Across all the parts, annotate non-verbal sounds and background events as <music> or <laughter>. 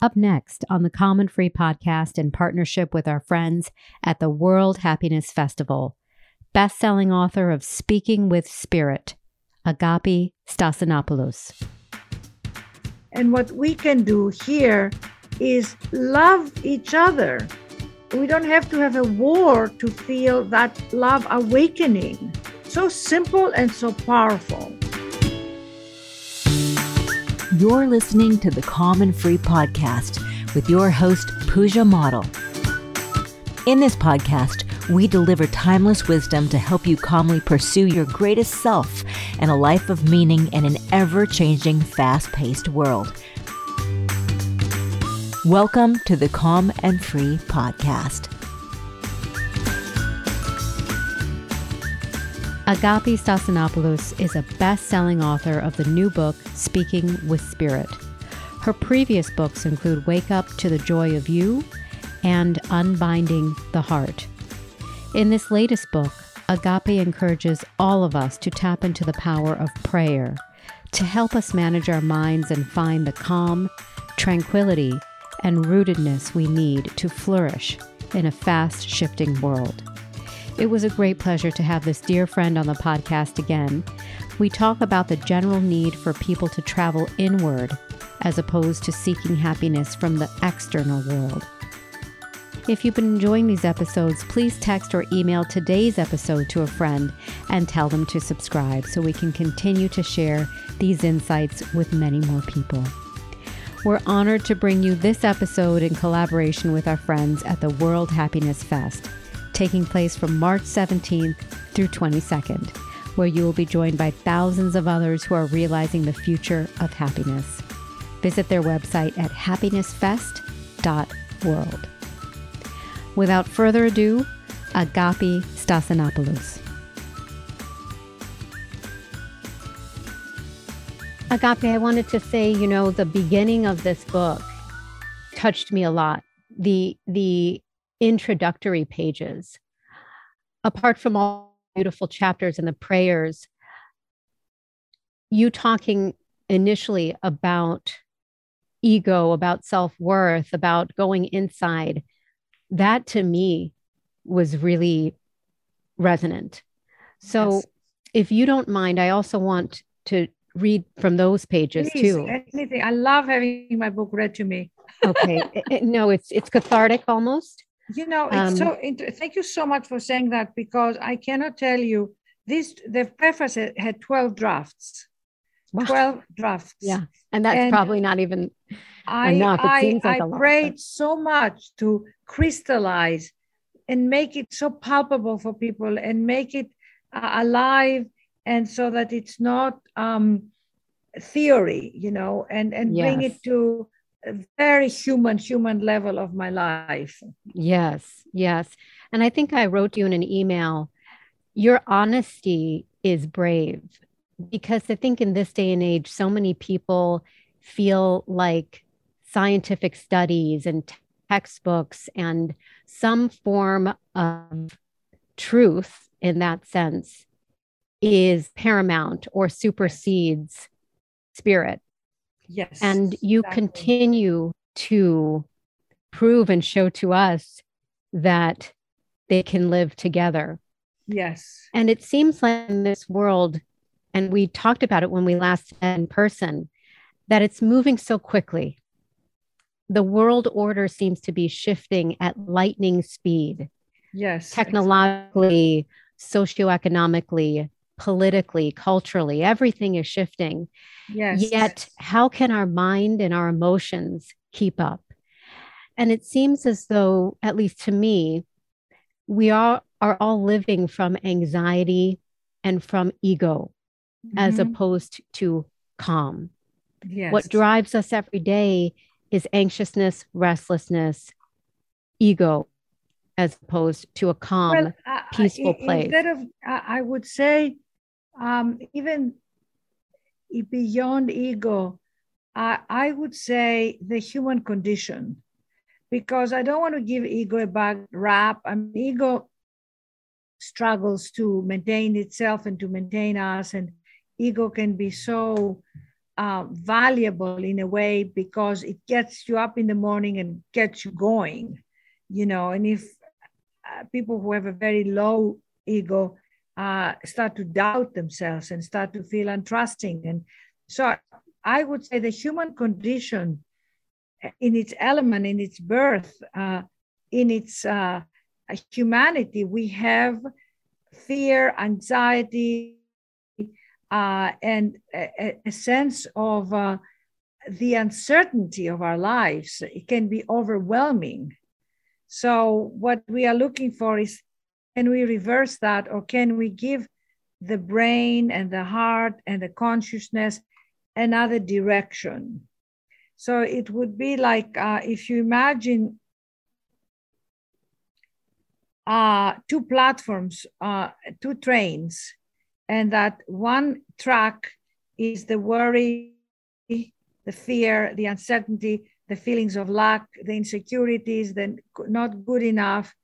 Up next on the Calm and Free podcast in partnership with our friends at the World Happiness Festival, best-selling author of Speaking with Spirit, Agapi Stassinopoulos. And what we can do here is love each other. We don't have to have a war to feel that love awakening. So simple and so powerful. You're listening to the Calm and Free Podcast with your host, Pooja Model. In this podcast, we deliver timeless wisdom to help you calmly pursue your greatest self and a life of meaning in an ever changing, fast paced world. Welcome to the Calm and Free Podcast. Agapi Stassinopoulos is a best selling author of the new book, Speaking with Spirit. Her previous books include Wake Up to the Joy of You and Unbinding the Heart. In this latest book, Agapi encourages all of us to tap into the power of prayer to help us manage our minds and find the calm, tranquility, and rootedness we need to flourish in a fast shifting world. It was a great pleasure to have this dear friend on the podcast again. We talk about the general need for people to travel inward as opposed to seeking happiness from the external world. If you've been enjoying these episodes, please text or email today's episode to a friend and tell them to subscribe so we can continue to share these insights with many more people. We're honored to bring you this episode in collaboration with our friends at the World Happiness Fest taking place from March 17th through 22nd, where you will be joined by thousands of others who are realizing the future of happiness. Visit their website at happinessfest.world. Without further ado, Agapi Stassinopoulos. Agapi, I wanted to say, you know, the beginning of this book touched me a lot. The the introductory pages. Apart from all beautiful chapters and the prayers, you talking initially about ego, about self worth, about going inside, that to me was really resonant. So, yes. if you don't mind, I also want to read from those pages Please, too. Anything. I love having my book read to me. okay. <laughs> no, it's it's cathartic almost. You know, it's um, so. Inter- thank you so much for saying that because I cannot tell you this. The preface had twelve drafts. Wow. Twelve drafts. Yeah, and that's and probably not even I, enough. It I, seems like I a lot. prayed so much to crystallize and make it so palpable for people and make it uh, alive, and so that it's not um, theory, you know, and and yes. bring it to very human human level of my life. Yes yes. And i think i wrote you in an email your honesty is brave. Because i think in this day and age so many people feel like scientific studies and textbooks and some form of truth in that sense is paramount or supersedes spirit Yes. And you exactly. continue to prove and show to us that they can live together. Yes. And it seems like in this world, and we talked about it when we last met in person, that it's moving so quickly. The world order seems to be shifting at lightning speed. Yes. Technologically, exactly. socioeconomically, politically, culturally, everything is shifting. Yes. Yet, how can our mind and our emotions keep up? And it seems as though, at least to me, we are, are all living from anxiety and from ego mm-hmm. as opposed to calm. Yes. What drives us every day is anxiousness, restlessness, ego, as opposed to a calm, well, uh, peaceful place. Instead of, I would say, um, even beyond ego, I, I would say the human condition, because I don't want to give ego a bad rap. I mean, ego struggles to maintain itself and to maintain us, and ego can be so uh, valuable in a way because it gets you up in the morning and gets you going, you know. And if uh, people who have a very low ego uh, start to doubt themselves and start to feel untrusting, and so I would say the human condition in its element, in its birth, uh, in its uh, humanity, we have fear, anxiety, uh, and a, a, sense of uh, the uncertainty of our lives. It can be overwhelming. So, what we are looking for is can we reverse that, or can we give the brain and the heart and the consciousness another direction? So, it would be like uh, if you imagine uh, two platforms, uh, two trains and that one track is the worry, the fear, the uncertainty, the feelings of lack, the insecurities, the not good enough,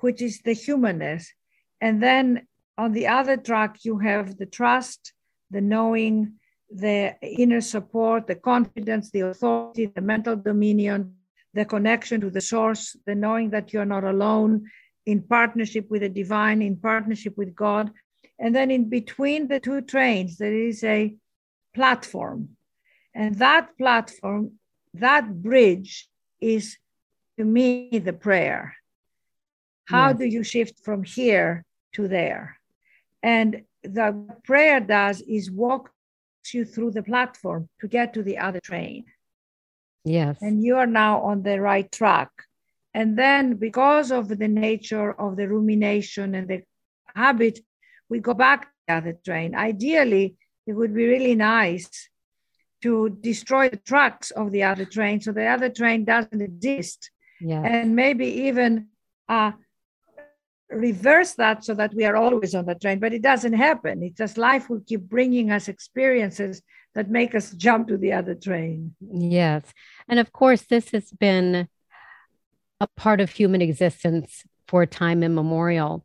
which is the humanness. And then on the other track, you have the trust, the knowing, the inner support, the confidence, the authority, the mental dominion, the connection to the source, the knowing that you're not alone in partnership with the divine, in partnership with God. And then in between the two trains, there is a platform. And that platform, that bridge is to me the prayer. How yes. do you shift from here to there? And the prayer does is walk you through the platform to get to the other train. Yes. And you are now on the right track. And then, because of the nature of the rumination and the habit we go back to the other train. Ideally, it would be really nice to destroy the tracks of the other train so the other train doesn't exist. Yes. And maybe even uh, reverse that so that we are always on the train, but it doesn't happen. It's just life will keep bringing us experiences that make us jump to the other train. Yes. And of course, this has been a part of human existence for time immemorial.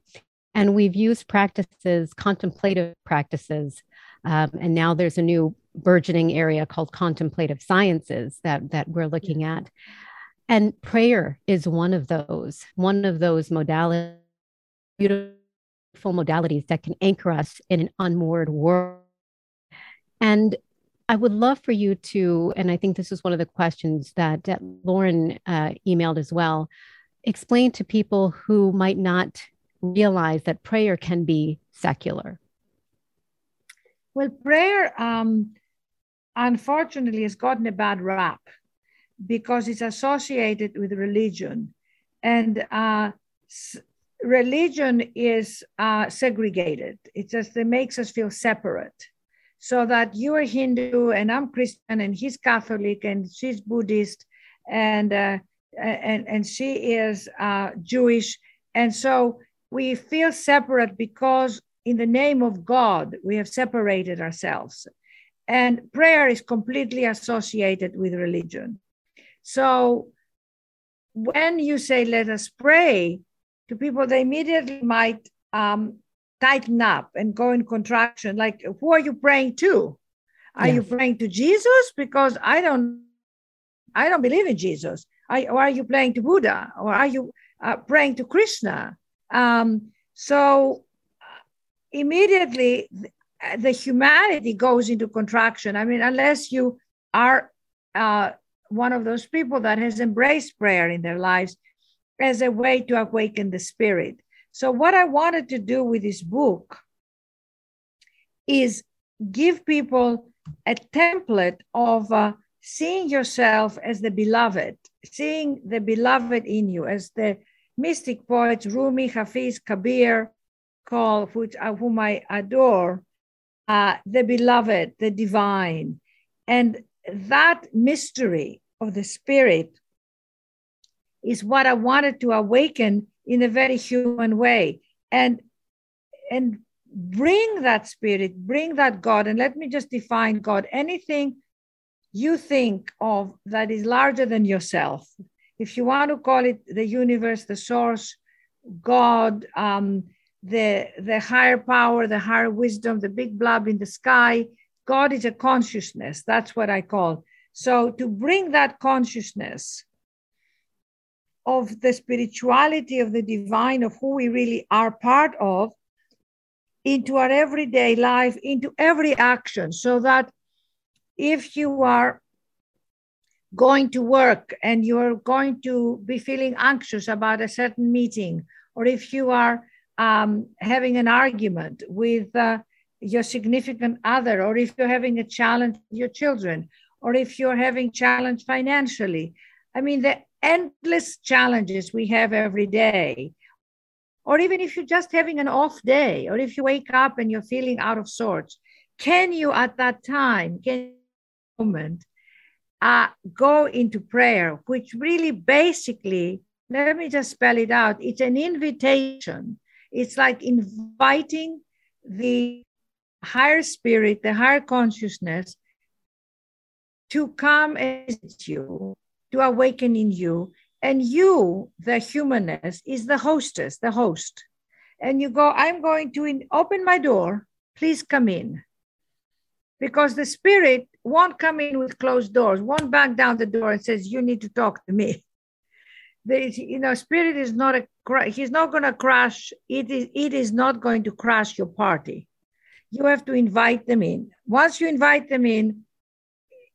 And we've used practices, contemplative practices. Um, and now there's a new burgeoning area called contemplative sciences that, that we're looking at. And prayer is one of those, one of those modalities, beautiful modalities that can anchor us in an unmoored world. And I would love for you to, and I think this is one of the questions that, that Lauren uh, emailed as well, explain to people who might not realize that prayer can be secular? Well, prayer, um, unfortunately, has gotten a bad rap because it's associated with religion. And uh, religion is uh, segregated, it just it makes us feel separate. So that you are Hindu and I'm Christian and he's Catholic and she's Buddhist and uh, and and she is uh, Jewish, and so we feel separate because in the name of God, we have separated ourselves. And prayer is completely associated with religion. So when you say, let us pray, to people, they immediately might um, tighten up and go in contraction. Like, who are you praying to? Are yes. you praying to Jesus? Because I don't, I don't believe in Jesus. Are, or are you praying to Buddha? Or are you uh, praying to Krishna? Um, so uh, immediately the humanity goes into contraction. I mean, unless you are uh, one of those people that has embraced prayer in their lives as a way to awaken the spirit. So, what I wanted to do with this book is give people a template of uh, seeing yourself as the beloved, seeing the beloved in you as the mystic poets Rumi, Hafiz, Kabir, call, which, uh, whom I adore, uh, the beloved, the divine. And that mystery of the spirit is what I wanted to awaken in a very human way. And, and bring that spirit, bring that God. And let me just define God anything you think of that is larger than yourself, if you want to call it the universe, the source, God, um, the, the higher power, the higher wisdom, the big blob in the sky, God is a consciousness. That's what I call. So to bring that consciousness of the spirituality of the divine, of who we really are part of, into our everyday life, into every action, so that if you are going to work and you're going to be feeling anxious about a certain meeting, or if you are um, having an argument with uh, your significant other, or if you're having a challenge with your children, or if you're having challenge financially. I mean, the endless challenges we have every day, or even if you're just having an off day, or if you wake up and you're feeling out of sorts, can you at that time, can moment, uh, go into prayer, which really basically, let me just spell it out. It's an invitation. It's like inviting the higher spirit, the higher consciousness to come as you, to awaken in you. And you, the humanness, is the hostess, the host. And you go, I'm going to in- open my door. Please come in because the spirit won't come in with closed doors, won't bang down the door and says, "You need to talk to me." <laughs> The, you know, spirit is not a. He's not going to crash. It is. It is not going to crash your party. You have to invite them in. Once you invite them in,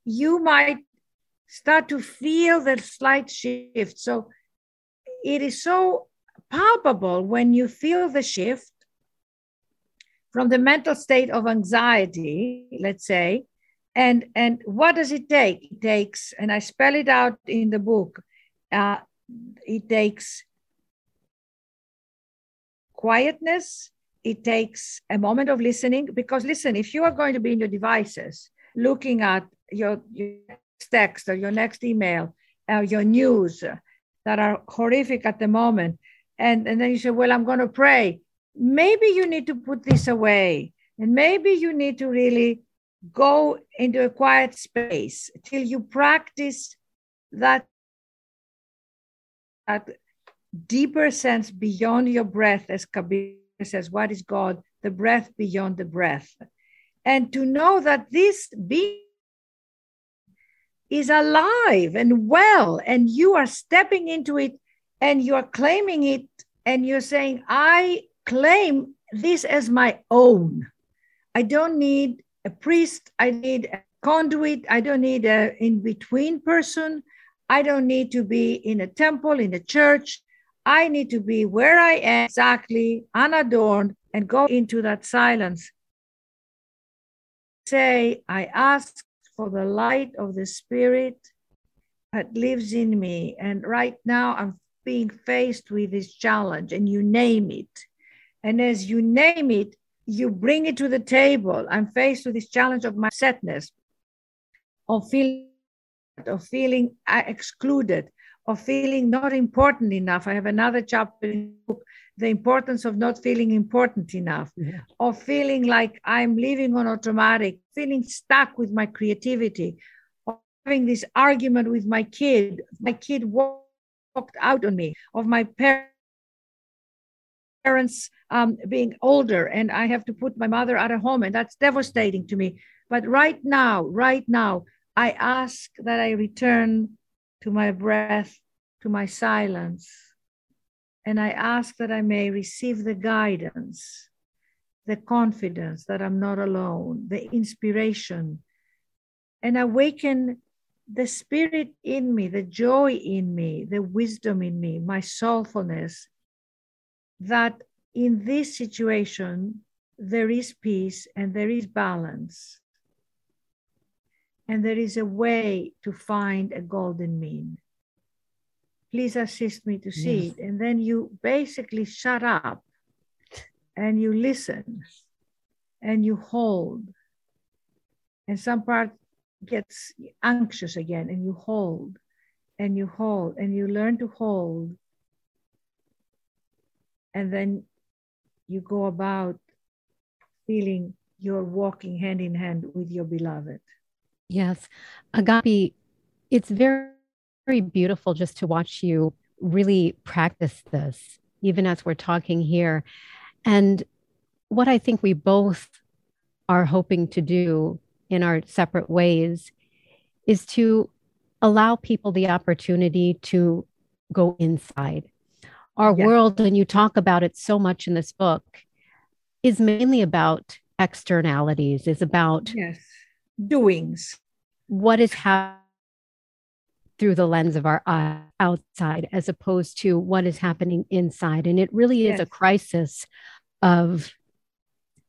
you might start to feel the slight shift. So it is so palpable when you feel the shift from the mental state of anxiety, let's say, and and what does it take? It takes, and I spell it out in the book. Uh, it takes quietness. It takes a moment of listening because listen, if you are going to be in your devices, looking at your, your text or your next email, uh, your news that are horrific at the moment, and and then you say, well, I'm going to pray. Maybe you need to put this away. And maybe you need to really go into a quiet space till you practice that, that deeper sense beyond your breath as kabir says what is god? The breath beyond the breath. And to know that this being is alive and well and you are stepping into it and you are claiming it and you're saying i claim this as my own. I don't need a priest. I need a conduit. I don't need an in between person. I don't need to be in a temple, in a church. I need to be where I am exactly, unadorned, and go into that silence. Say, I ask for the light of the Spirit that lives in me. And right now, I'm being faced with this challenge, and you name it. And as you name it, you bring it to the table. I'm faced with this challenge of my sadness, of feeling, of feeling uh, excluded, of feeling not important enough. I have another chapter in the book, the importance of not feeling important enough, yeah. of feeling like I'm living on automatic, feeling stuck with my creativity, of having this argument with my kid. My kid walked out on me, of my parents um, being older and I have to put my mother at a home, and that's devastating to me. But right now, right now, I ask that I return to my breath, to my silence, and I ask that I may receive the guidance, the confidence that I'm not alone, the inspiration, and awaken the spirit in me, the joy in me, the wisdom in me, my soulfulness, that in this situation, there is peace and there is balance. And there is a way to find a golden mean. Please assist me to see yes. it. And then you basically shut up and you listen and you hold. And some part gets anxious again and you hold and you hold and you learn to hold and then you go about feeling you're walking hand in hand with your beloved. Yes. Agapi, it's very, very beautiful just to watch you really practice this, even as we're talking here. And what I think we both are hoping to do in our separate ways is to allow people the opportunity to go inside. Our yeah. world, and you talk about it so much in this book, is mainly about externalities, is about yes. Doings. What is happening through the lens of our uh, outside as opposed to what is happening inside. And it really is yes. a crisis of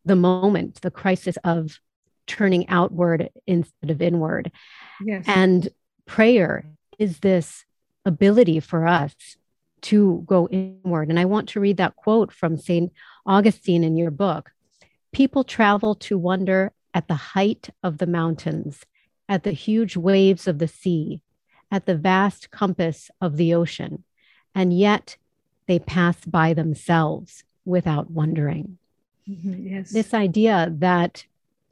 the moment, the crisis of turning outward instead of inward. Yes. And prayer is this ability for us to go inward. And I want to read that quote from St. Augustine in your book. People travel to wonder at the height of the mountains, at the huge waves of the sea, at the vast compass of the ocean, and yet they pass by themselves without wondering. Mm-hmm, yes. This idea that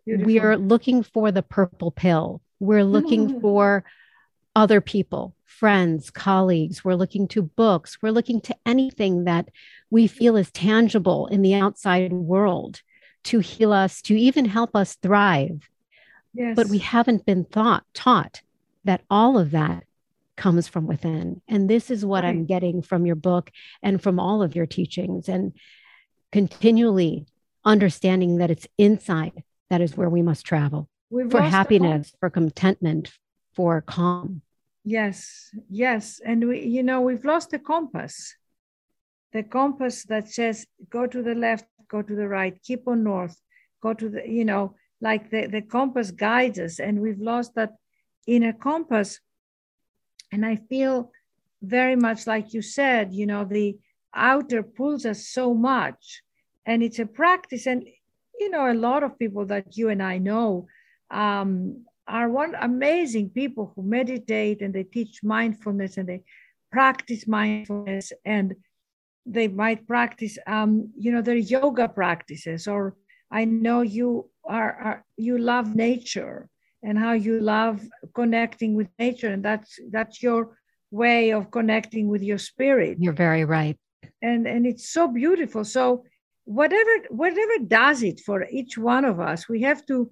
Beautiful. we are looking for the purple pill, we're looking mm-hmm. for other people, friends, colleagues, we're looking to books, we're looking to anything that we feel is tangible in the outside world to heal us, to even help us thrive. Yes. But we haven't been thought taught that all of that comes from within. And this is what right. I'm getting from your book and from all of your teachings, and continually understanding that it's inside that is where we must travel We've for happiness, for contentment, for calm. Yes, yes. And we, you know, we've lost the compass. The compass that says go to the left, go to the right, keep on north, go to the, you know, like the, the compass guides us. And we've lost that inner compass and I feel very much like you said, you know, the outer pulls us so much. And it's a practice. And, you know, a lot of people that you and I know um, are one amazing people who meditate and they teach mindfulness and they practice mindfulness and they might practice, um, you know, their yoga practices. Or I know you are, are you love nature and how you love connecting with nature and that's that's your way of connecting with your spirit. You're very right. And and it's so beautiful. So whatever whatever does it for each one of us we have to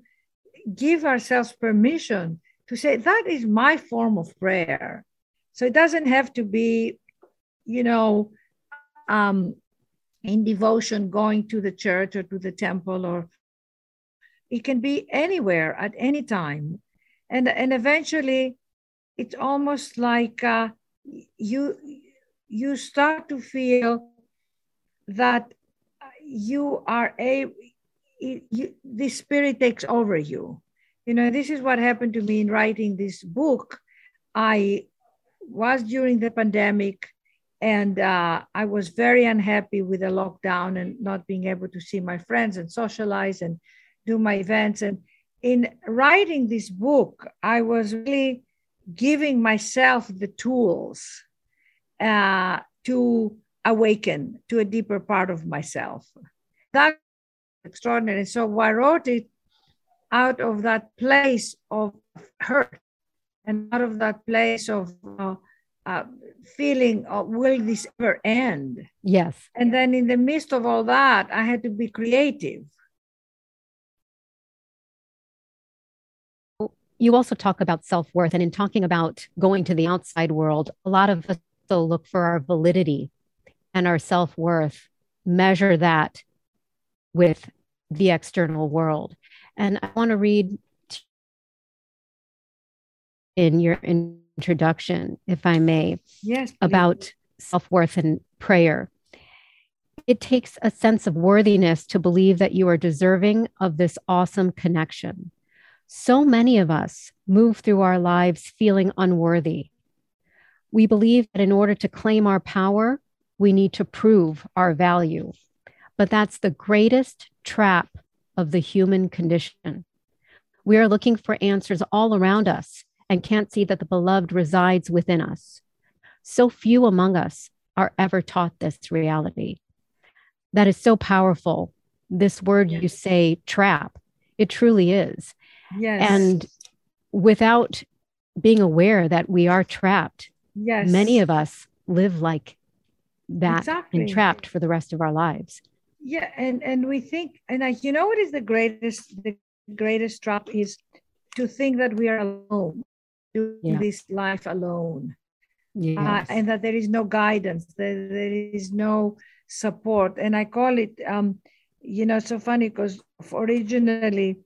give ourselves permission to say that is my form of prayer. So it doesn't have to be you know um in devotion going to the church or to the temple or it can be anywhere at any time. And, and eventually, it's almost like uh, you, you start to feel that you are a, you, the spirit takes over you. You know, this is what happened to me in writing this book. I was during the pandemic and uh, I was very unhappy with the lockdown and not being able to see my friends and socialize and do my events. And in writing this book, I was really giving myself the tools uh, to awaken to a deeper part of myself. That's extraordinary. So I wrote it out of that place of hurt and out of that place of uh, uh, feeling, of, will this ever end? Yes. And then in the midst of all that, I had to be creative. you also talk about self worth. And in talking about going to the outside world, a lot of us also look for our validity and our self worth, measure that with the external world. And I want to read in your introduction, if I may, yes, about self worth and prayer. It takes a sense of worthiness to believe that you are deserving of this awesome connection. So many of us move through our lives feeling unworthy. We believe that in order to claim our power, we need to prove our value. But that's the greatest trap of the human condition. We are looking for answers all around us and can't see that the beloved resides within us. So few among us are ever taught this reality. That is so powerful. This word you say, trap, it truly is. Yes. And without being aware that we are trapped, yes. many of us live like that exactly. and trapped for the rest of our lives. Yeah, and and we think, and I, you know, what is the greatest the greatest trap is to think that we are alone, doing yeah. this life alone. Yes. Uh, and that there is no guidance, that there is no support. And I call it, um, you know, so funny because originally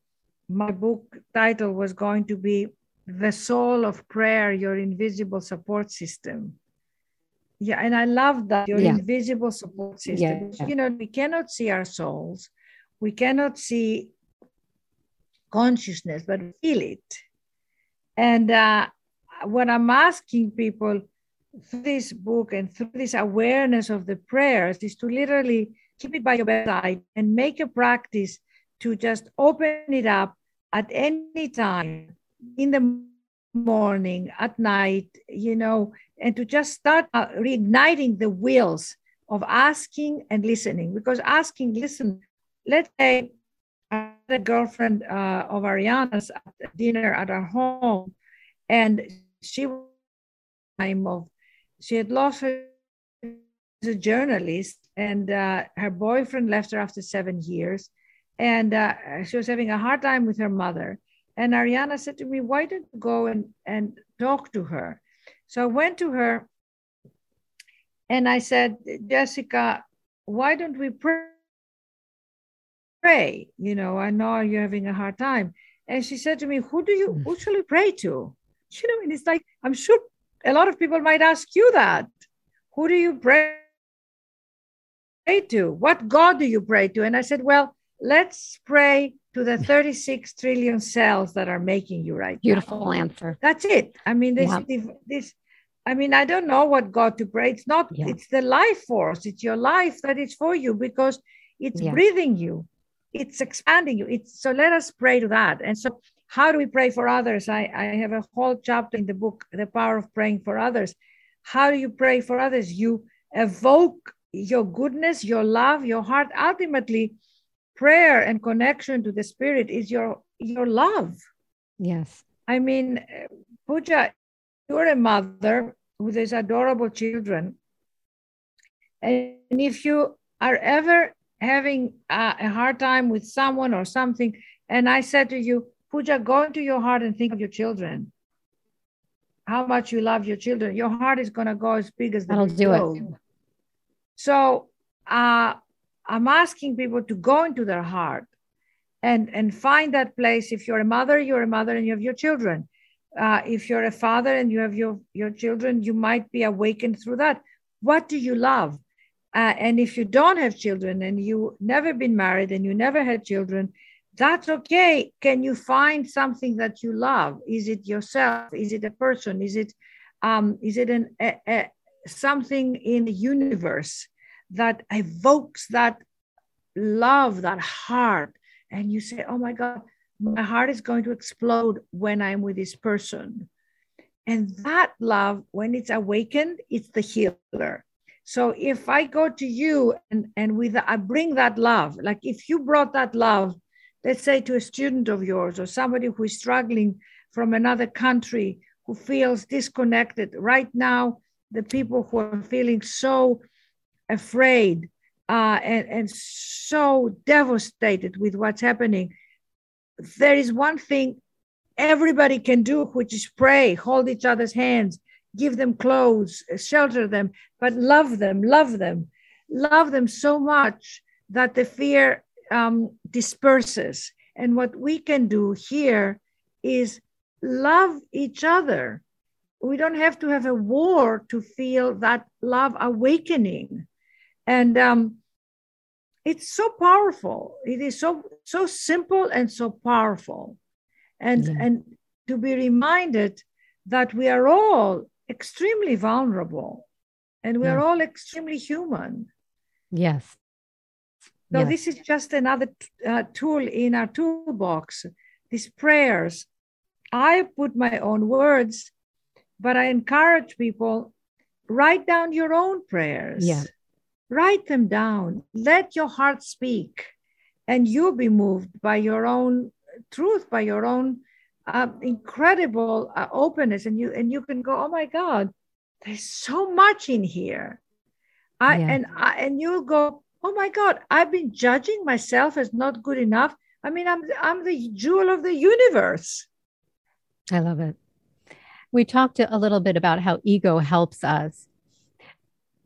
my book title was going to be The Soul of Prayer, Your Invisible Support System. Yeah, and I love that your yeah. invisible support system. Yeah. You know, we cannot see our souls, we cannot see consciousness, but feel it. And uh, what I'm asking people through this book and through this awareness of the prayers is to literally keep it by your bedside and make a practice to just open it up at any time in the morning, at night, you know, and to just start uh, reigniting the wheels of asking and listening. Because asking, listen, let's say a girlfriend uh, of Arianna's at dinner at our home, and she time of she had lost her as a journalist, and uh, her boyfriend left her after seven years, and uh, she was having a hard time with her mother. And Ariana said to me, "Why don't you go and and talk to her?" So I went to her, and I said, "Jessica, why don't we pray?" Pray. You know, I know you're having a hard time. And she said to me, Who do you, hmm. who shall we pray to? You know, and it's like, I'm sure a lot of people might ask you that. Who do you pray to? What God do you pray to? And I said, Well, let's pray to the <laughs> 36 trillion cells that are making you right Beautiful now. answer. That's it. I mean, this, yeah. this, I mean, I don't know what God to pray. It's not, yeah. it's the life force. It's your life that is for you because it's yeah. breathing you it's expanding you. It's so let us pray to that. And so how do we pray for others? I, I have a whole chapter in the book, The Power of Praying for Others. How do you pray for others? You evoke your goodness, your love, your heart. Ultimately, prayer and connection to the spirit is your your love. Yes. I mean, Pooja, you're a mother with these adorable children. And if you are ever having a, a hard time with someone or something, and I said to you, Pooja, go into your heart and think of your children. How much you love your children. Your heart is going to go as big as the I'll do it. So uh, I'm asking people to go into their heart and, and find that place. If you're a mother, you're a mother and you have your children. Uh, if you're a father and you have your, your children, you might be awakened through that. What do you love? Uh, and if you don't have children and you never been married and you never had children, that's okay. Can you find something that you love? Is it yourself? Is it a person? Is it um, is it an a, a, something in the universe that evokes that love, that heart? And you say, "Oh my God, my heart is going to explode when I'm with this person." And that love, when it's awakened, it's the healer so if I go to you and, and with I bring that love, like if you brought that love, let's say to a student of yours or somebody who is struggling from another country who feels disconnected right now, the people who are feeling so afraid uh, and, and so devastated with what's happening, there is one thing everybody can do, which is pray, hold each other's hands, give them clothes, shelter them, but love them, love them, love them so much that the fear um, disperses. And what we can do here is love each other. We don't have to have a war to feel that love awakening. And um, it's so powerful. It is so so simple and so powerful. And yeah. and to be reminded that we are all extremely vulnerable and we're yeah. all extremely human. Yes. So yes. this is just another uh, tool in our toolbox. These prayers, I put my own words, but I encourage people write down your own prayers. Yeah. Write them down. Let your heart speak, and you'll be moved by your own truth, by your own uh, incredible uh, openness and you and you can go oh my god there's so much in here i yeah. and I, and you'll go oh my god i've been judging myself as not good enough i mean i'm i'm the jewel of the universe I love it. We talked a little bit about how ego helps us.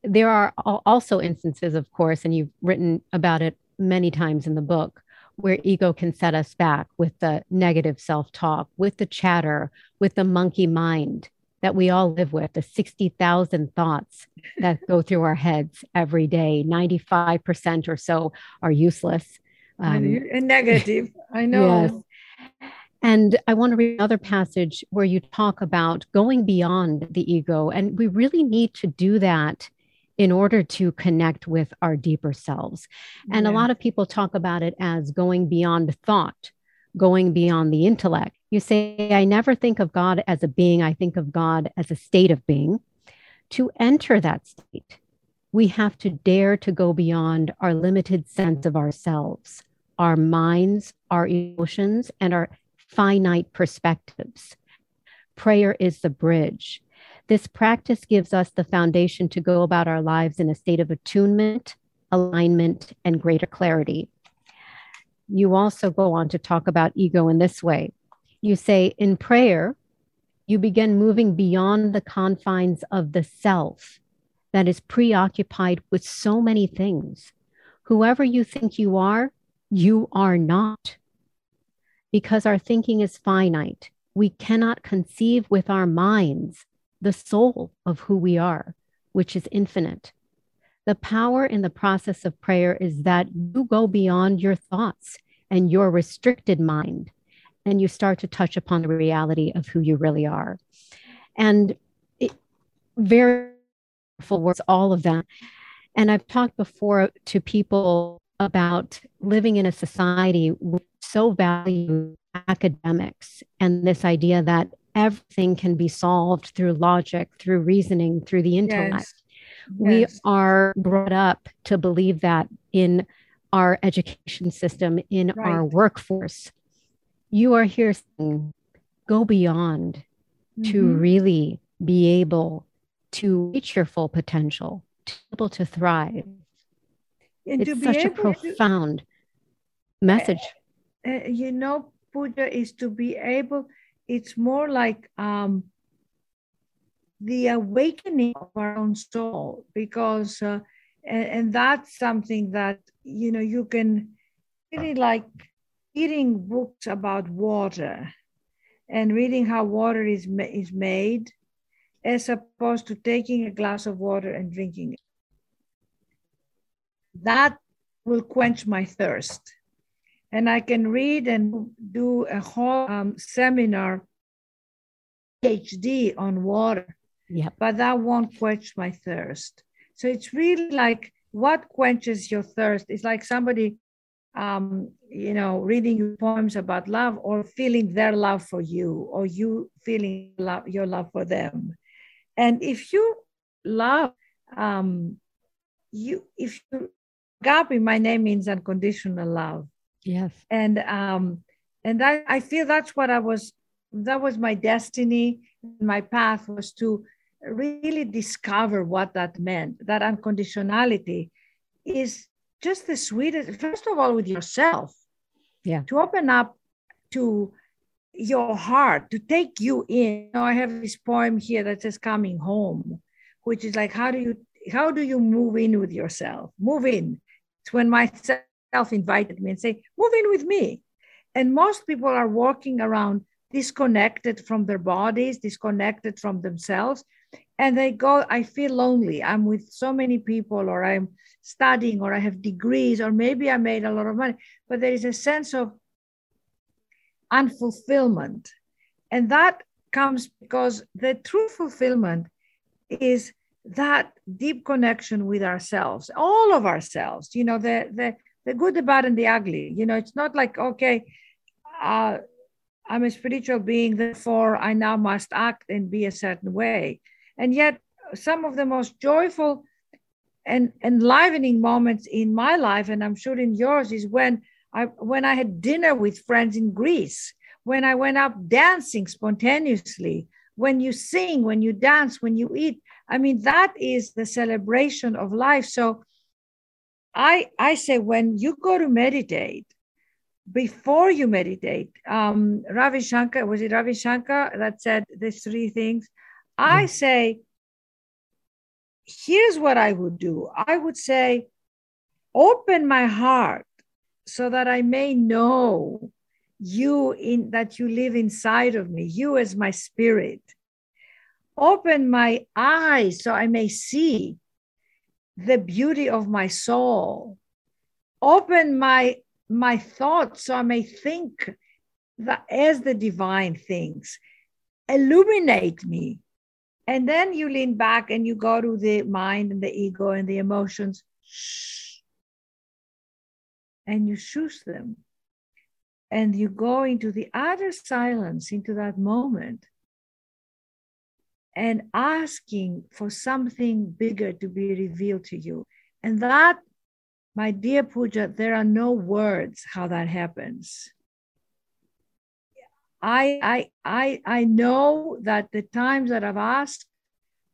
There are also instances, of course, and you've written about it many times in the book, where ego can set us back with the negative self talk, with the chatter, with the monkey mind that we all live with, the 60,000 thoughts that go through our heads every day. 95% or so are useless. Um, and negative. I <laughs> know. Yes. And I want to read another passage where you talk about going beyond the ego. And we really need to do that in order to connect with our deeper selves. And yeah. a lot of people talk about it as going beyond thought, going beyond the intellect. You say, I never think of God as a being, I think of God as a state of being. To enter that state, we have to dare to go beyond our limited sense of ourselves, our minds, our emotions, and our finite perspectives. Prayer is the bridge. This practice gives us the foundation to go about our lives in a state of attunement, alignment, and greater clarity. You also go on to talk about ego in this way. You say, in prayer, you begin moving beyond the confines of the self that is preoccupied with so many things. Whoever you think you are, you are not. Because our thinking is finite, we cannot conceive with our minds the soul of who we are, which is infinite. The power in the process of prayer is that you go beyond your thoughts and your restricted mind, and you start to touch upon the reality of who you really are. And it, very powerful words, all of that. And I've talked before to people about living in a society so value academics and this idea that everything can be solved through logic, through reasoning, through the intellect. Yes. We yes. are brought up to believe that in our education system, in right. our workforce. You are here saying, go beyond mm-hmm. to really be able to reach your full potential, to be able to thrive. And it's such a profound to, message. Uh, you know, Pooja, is to be able it's more like um, the awakening of our own soul because uh, and, and, that's something that you know you can really like reading books about water and reading how water is, is made as opposed to taking a glass of water and drinking it. That will quench my thirst and I can read and do a whole um, seminar, PhD on water. Yeah. But that won't quench my thirst. So it's really like what quenches your thirst? It's like somebody, um, you know, reading poems about love or feeling their love for you or you feeling love, your love for them. And if you love, um, you, if you, agape, my name means unconditional love. Yes. And um, and I, I feel that's what I was that was my destiny. My path was to really discover what that meant. That unconditionality is just the sweetest, first of all, with yourself. Yeah. To open up to your heart, to take you in. You know, I have this poem here that says coming home, which is like how do you how do you move in with yourself? Move in. It's when myself invited me and say, move in with me. And most people are walking around disconnected from their bodies, disconnected from themselves. And they go, I feel lonely. I'm with so many people, or I'm studying, or I have degrees, or maybe I made a lot of money. But there is a sense of unfulfillment. And that comes because the true fulfillment is that deep connection with ourselves, all of ourselves. You know, the, the the good, the bad, and the ugly. You know, it's not like, okay, uh, I'm a spiritual being, therefore I now must act and be a certain way. And yet, some of the most joyful and enlivening moments in my life, and I'm sure in yours, is when I when I had dinner with friends in Greece, when I went up dancing spontaneously, when you sing, when you dance, when you eat. I mean, that is the celebration of life. So I, I say when you go to meditate, before you meditate. Um, Ravi Shankar, was it Ravi Shankar that said these three things? I say, here's what I would do I would say, open my heart so that I may know you in that you live inside of me, you as my spirit. Open my eyes so I may see the beauty of my soul. Open my my thoughts so I may think that as the divine things. Illuminate me. And then you lean back and you go to the mind and the ego and the emotions. Shh. And you choose them. And you go into the utter silence, into that moment, and asking for something bigger to be revealed to you. And that my dear Pooja, there are no words how that happens. I, I, I, I know that the times that I've asked,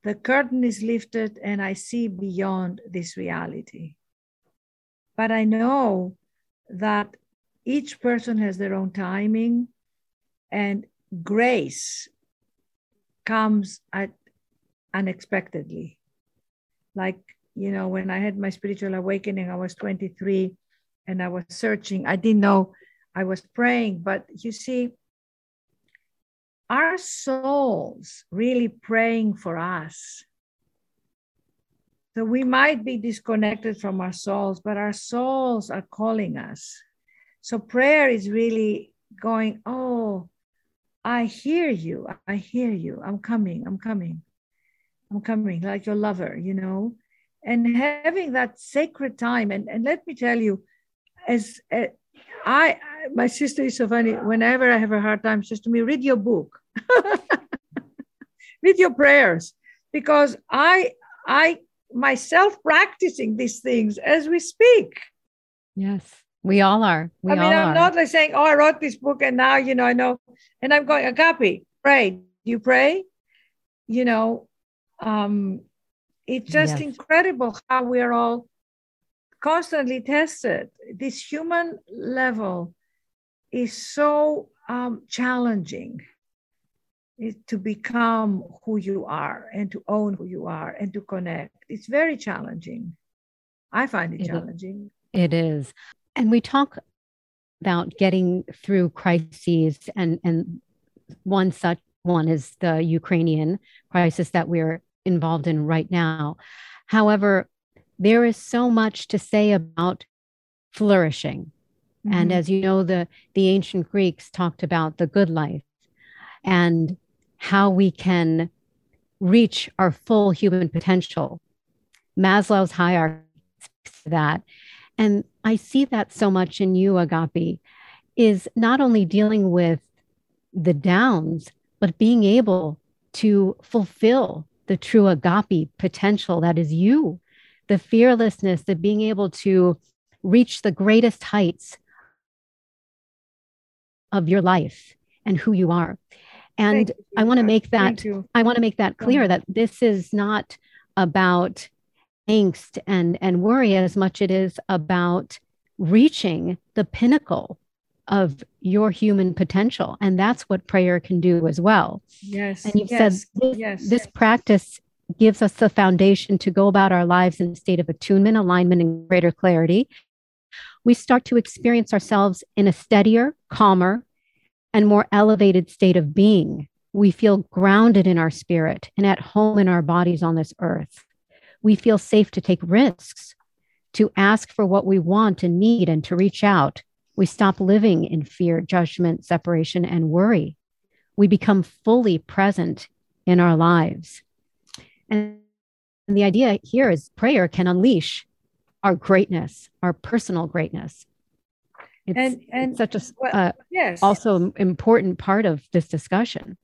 the curtain is lifted and I see beyond this reality. But I know that each person has their own timing and grace comes at unexpectedly. Like you know, when I had my spiritual awakening, I was 23 and I was searching. I didn't know I was praying, but you see, our souls really praying for us. So we might be disconnected from our souls, but our souls are calling us. So prayer is really going, Oh, I hear you. I hear you. I'm coming. I'm coming. I'm coming, like your lover, you know and having that sacred time and, and let me tell you as uh, I my sister is so funny whenever I have a hard time she says to me read your book <laughs> read your prayers because I I myself practicing these things as we speak yes we all are we I mean I'm are. not like saying oh I wrote this book and now you know I know and I'm going Agapi pray you pray you know um it's just yes. incredible how we are all constantly tested. This human level is so um, challenging to become who you are and to own who you are and to connect. It's very challenging. I find it, it challenging. It is. And we talk about getting through crises and and one such one is the Ukrainian crisis that we're involved in right now. However, there is so much to say about flourishing. Mm-hmm. And as you know, the, the ancient Greeks talked about the good life and how we can reach our full human potential. Maslow's hierarchy speaks to that. And I see that so much in you, Agapi, is not only dealing with the downs, but being able to fulfill the true agape potential that is you, the fearlessness, the being able to reach the greatest heights of your life and who you are. And I want to make that I want to make that clear that this is not about angst and and worry as much it is about reaching the pinnacle of your human potential. And that's what prayer can do as well. Yes. And you've yes, said this, yes. this practice gives us the foundation to go about our lives in a state of attunement, alignment, and greater clarity. We start to experience ourselves in a steadier, calmer, and more elevated state of being. We feel grounded in our spirit and at home in our bodies on this earth. We feel safe to take risks, to ask for what we want and need, and to reach out we stop living in fear, judgment, separation, and worry. We become fully present in our lives. And the idea here is prayer can unleash our greatness, our personal greatness. It's, and, and it's such a well, uh, yes. also important part of this discussion.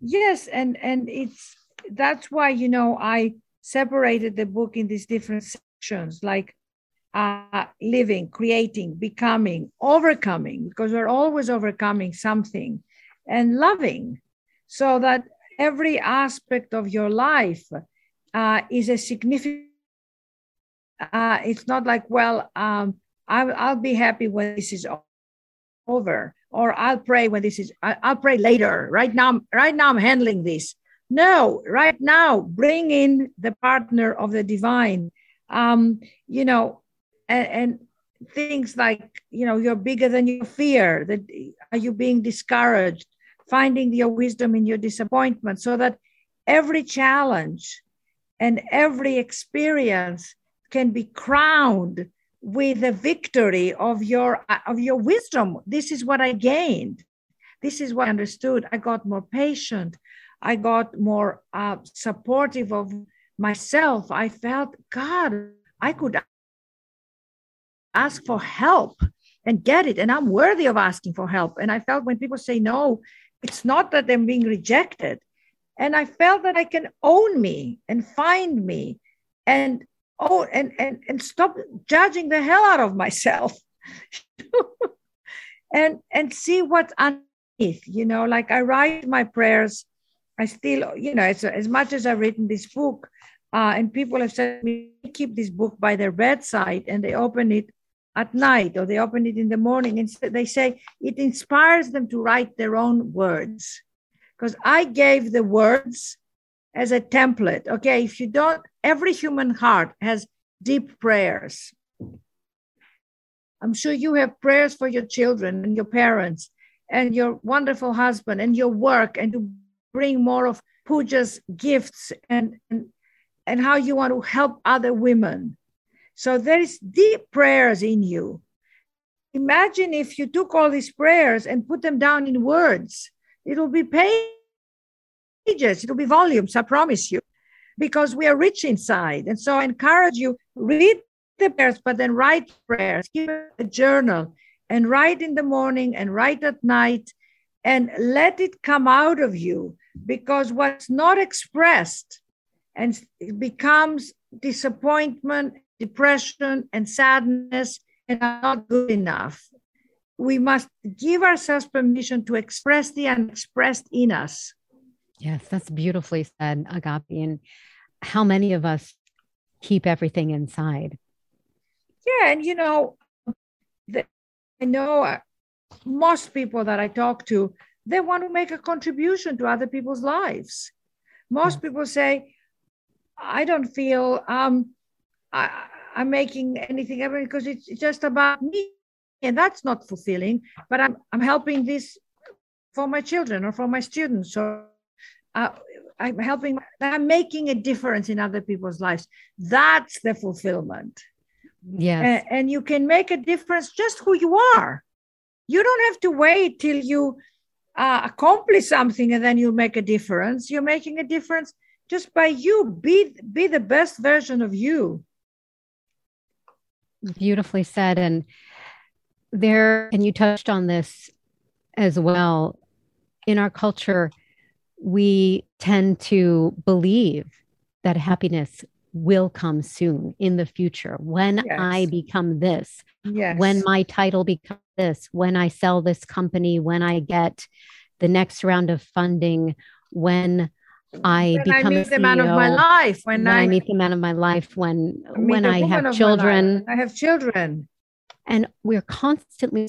Yes, and and it's that's why you know I separated the book in these different sections, like uh, living, creating, becoming, overcoming, because we're always overcoming something, and loving, so that every aspect of your life uh, is a significant. Uh, it's not like, well, um, I'll, I'll be happy when this is over or I'll pray when this is I, will pray later. Right now, right now I'm handling this. No, right now, bring in the partner of the divine. Um, you know, and, and things like you know you're bigger than your fear. That are you being discouraged? Finding your wisdom in your disappointment, so that every challenge and every experience can be crowned with the victory of your of your wisdom this is what i gained this is what i understood i got more patient i got more uh, supportive of myself. I felt god i could ask for help and get it and i'm worthy of asking for help. And i felt when people say no it's not that they're being rejected. And i felt that i can own me and find me and oh and and and stop judging the hell out of myself. <laughs> And and see what's underneath you know like i write my prayers i still you know as, as much as i've written this book uh, and people have said me keep this book by their bedside and they open it at night or they open it in the morning and they say it inspires them to write their own words because i gave the words as a template. Okay, if you don't, every human heart has deep prayers. I'm sure you have prayers for your children and your parents and your wonderful husband and your work and bring more of Pooja's gifts and, and, and how you want to help other women. So there is deep prayers in you. Imagine if you took all these prayers and put them down in words. It will be pages, it'll be volumes, I promise you, because we are rich inside. And so I encourage you, read the prayers, but then write prayers, keep a journal and write in the morning and write at night and let it come out of you because what's not expressed and it becomes disappointment, depression, and sadness and are not good enough. We must give ourselves permission to express the unexpressed in us. Yes, that's beautifully said, Agapi. And how many of us keep everything inside? Yeah, and you know, the, I know uh, most people that I talk to, they want to make a contribution to other people's lives. Most people say, "I don't feel um, I, I'm making anything ever because it's just about me, and that's not fulfilling. But I'm I'm helping this for my children or for my students or uh, I'm helping, I'm making a difference in other people's lives. That's the fulfillment. Yes. And, and you can make a difference just who you are. You don't have to wait till you uh, accomplish something and then you make a difference. You're making a difference just by you. Be, be the best version of you. Beautifully said. And there, and you touched on this as well. In our culture, we tend to believe that happiness will come soon in the future when yes. I become this, yes. when my title becomes this, when I sell this company, when I get the next round of funding, when I when become I meet the man of my life, when, when I, I, meet the man of my life, when when I have children, I have children, and we're constantly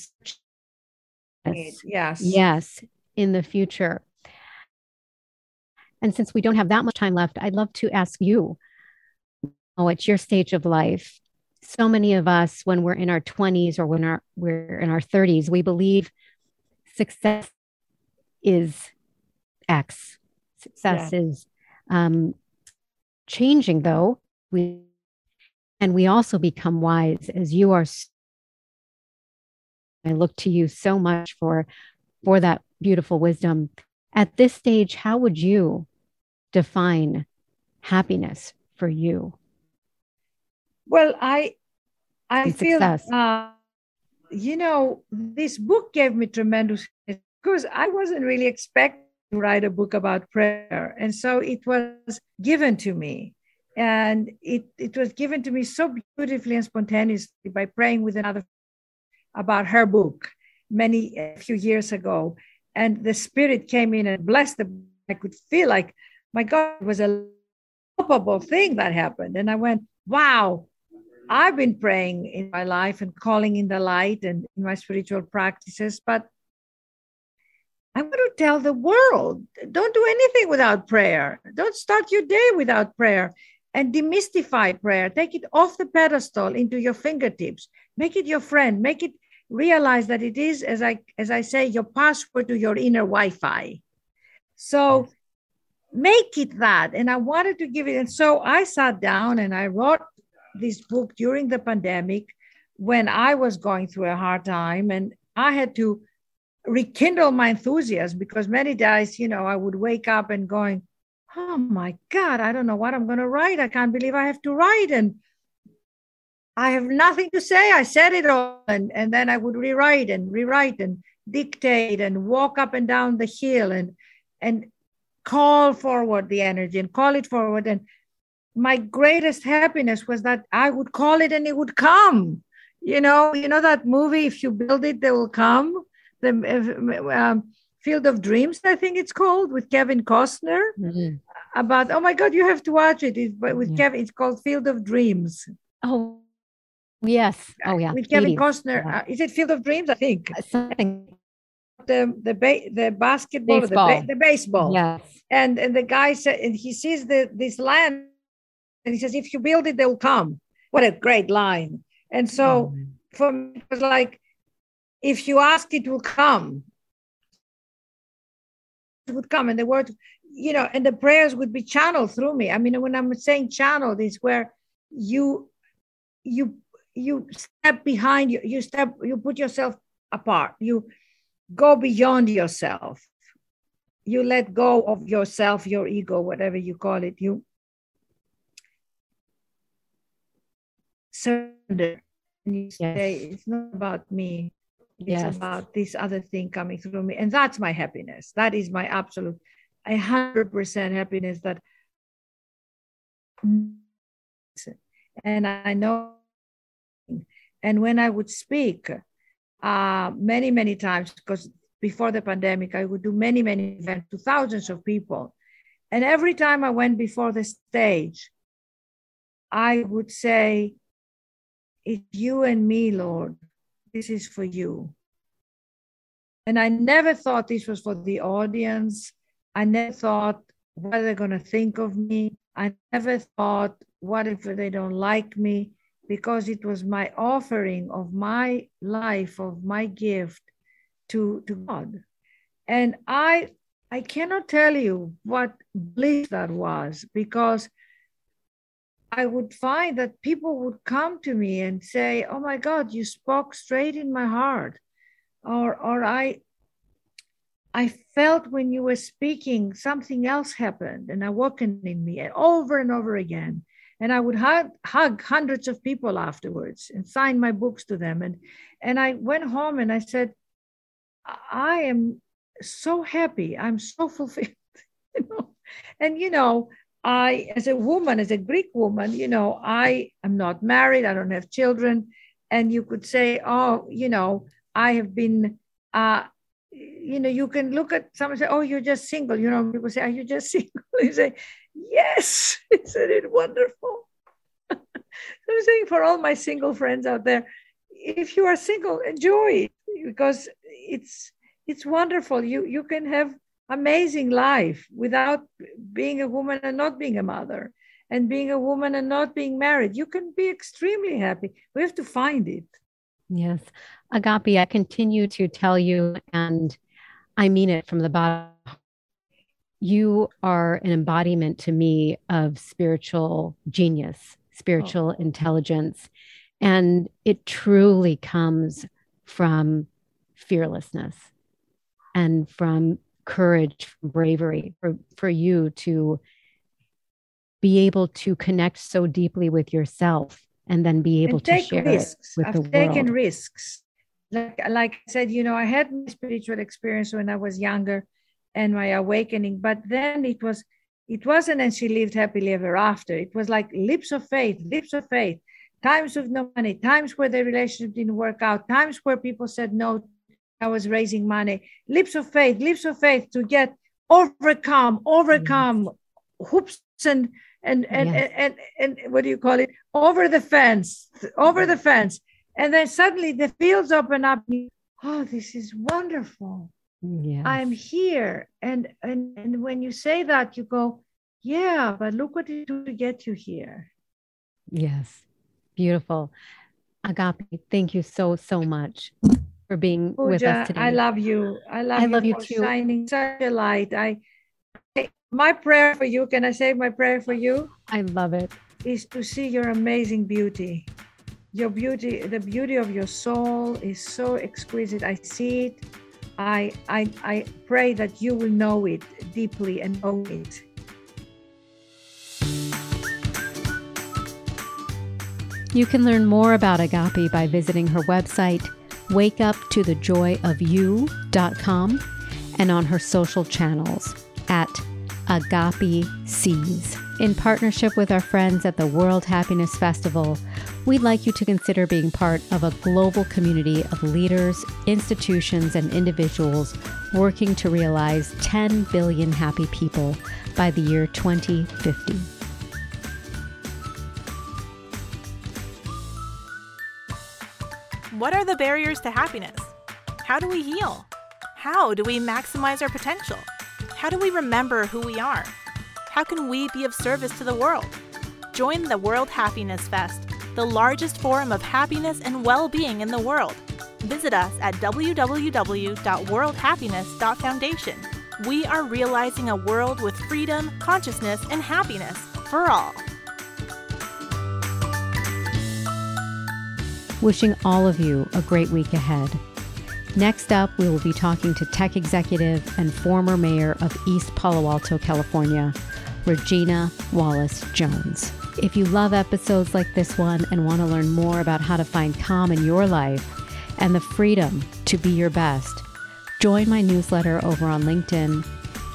yes, yes, in the future. And since we don't have that much time left, I'd love to ask you, oh, at your stage of life, so many of us, when we're in our 20s or when our, we're in our 30s, we believe success is X. Success yeah. is um, changing, though. We and we also become wise as you are. I look to you so much for for that beautiful wisdom. At this stage, how would you define happiness for you? Well, I I feel uh, you know this book gave me tremendous because I wasn't really expecting to write a book about prayer, and so it was given to me, and it it was given to me so beautifully and spontaneously by praying with another about her book many a few years ago, and the Spirit came in and blessed the. I could feel like my God, it was a palpable thing that happened. And I went, wow, I've been praying in my life and calling in the light and in my spiritual practices, but I want to tell the world don't do anything without prayer. Don't start your day without prayer and demystify prayer. Take it off the pedestal into your fingertips. Make it your friend. Make it realize that it is, as I as I say, your password to your inner Wi-Fi. So make it that. And I wanted to give it. And so I sat down and I wrote this book during the pandemic when I was going through a hard time and I had to rekindle my enthusiasm because many days, you know, I would wake up and going, oh my God, I don't know what I'm going to write. I can't believe I have to write. And I have nothing to say. I said it all. And, and then I would rewrite and rewrite and dictate and walk up and down the hill and, and call forward the energy and call it forward. And my greatest happiness was that I would call it and it would come. You know, you know that movie, if you build it, they will come. The um, Field of Dreams, I think it's called, with Kevin Costner. Mm-hmm. About oh my God, you have to watch it. It's with. Kevin. It's called Field of Dreams. Oh yes. Oh yeah. With Kevin Costner. Yeah. Uh, is it Field of Dreams? I think uh, something. The the ba- the basketball, baseball. The, ba- the baseball. Yes. And and the guy said, and he sees the this land and he says, if you build it, they'll come. What a great line. And so oh, for me, it was like, if you ask, it will come. It would come. And the word, you know, and the prayers would be channeled through me. I mean, when I'm saying channeled, is where you you you step behind you, you step, you put yourself apart, you go beyond yourself. You let go of yourself, your ego, whatever you call it. You surrender. And you say yes. it's not about me. It's yes. about this other thing coming through me. And that's my happiness. That is my absolute a hundred percent happiness that and i know. And when i would speak uh, many many times because before the pandemic i would do many many events to thousands of people. And every time i went before the stage i would say it's you and me, Lord. This is for you. And I never thought this was for the audience. I never thought what are they going to think of me. I never thought, what if they don't like me? Because it was my offering of my life, of my gift to, to God. And I I cannot tell you what bliss that was because I would find that people would come to me and say, "Oh my God, you spoke straight in my heart," or or I I felt when you were speaking something else happened and awoken in me and over and over again. And I would hug, hug hundreds of people afterwards and sign my books to them. And and I went home and I said, I am so happy. I'm so <laughs> fulfilled. you know? And you know, I, as a woman, as a Greek woman, you know, I am not married, I don't have children. And you could say, oh, you know, I have been, uh, you know, you can look at someone say, oh, you're just single. You know, people say, are you just <laughs> single? You say, yes. <laughs> Isn't it wonderful? <laughs> I'm saying for all my single friends out there, if you are single, enjoy it because it's it's wonderful. You you can have amazing life without being a woman and not being a mother and being a woman and not being married. You can be extremely happy. We have to find it. Yes. Agapi, I continue to tell you, and I mean it from the bottom. You are an embodiment to me of spiritual genius, spiritual oh. intelligence. And it truly comes from fearlessness and from courage, bravery for, for you to be able to connect so deeply with yourself and then be able to share risks. it with I've the world. taken risks. Like, like I said, you know, I had my spiritual experience when I was younger and my awakening, but then it was it wasn't and she lived happily ever after. It was like leaps of faith, leaps of faith, times of no money, times where the relationship didn't work out, times where people said no I was raising money. Leaps of faith, leaps of faith to get overcome, overcome hoops and and and, Yes. and and and what do you call it? Over the fence, over the fence, and then suddenly the fields open up. Oh, this is wonderful. Yes. I'm here. And, and and when you say that, you go, yeah, but look what it did to get you here. Yes. Beautiful. Agapi, thank you so, so much for being oh, with us today. I love you. I love, I love you for too. shining such a light. I my prayer for you, can I say my prayer for you? I love it. Is to see your amazing beauty. Your beauty, the beauty of your soul is so exquisite. I see it. I I I pray that you will know it deeply and own it. You can learn more about Agapi by visiting her website, wakeuptothejoyofyou.com, and on her social channels at Agapi Seas. In partnership with our friends at the World Happiness Festival, we'd like you to consider being part of a global community of leaders, institutions, and individuals working to realize 10 billion happy people by the year 2050. What are the barriers to happiness? How do we heal? How do we maximize our potential? How do we remember who we are? How can we be of service to the world? Join the World Happiness Fest, the largest forum of happiness and well being in the world. Visit us at www.worldhappiness.foundation. We are realizing a world with freedom, consciousness, and happiness for all. Wishing all of you a great week ahead. Next up, we will be talking to tech executive and former mayor of East Palo Alto, California, Regina Wallace Jones. If you love episodes like this one and want to learn more about how to find calm in your life and the freedom to be your best, join my newsletter over on LinkedIn,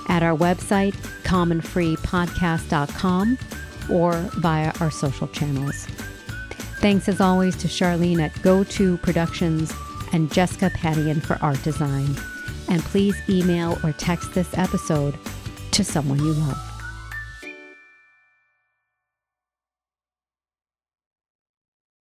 at our website, calmandfreepodcast.com, or via our social channels. Thanks as always to Charlene at GoTo Productions and Jessica Padian for art design. And please email or text this episode to someone you love.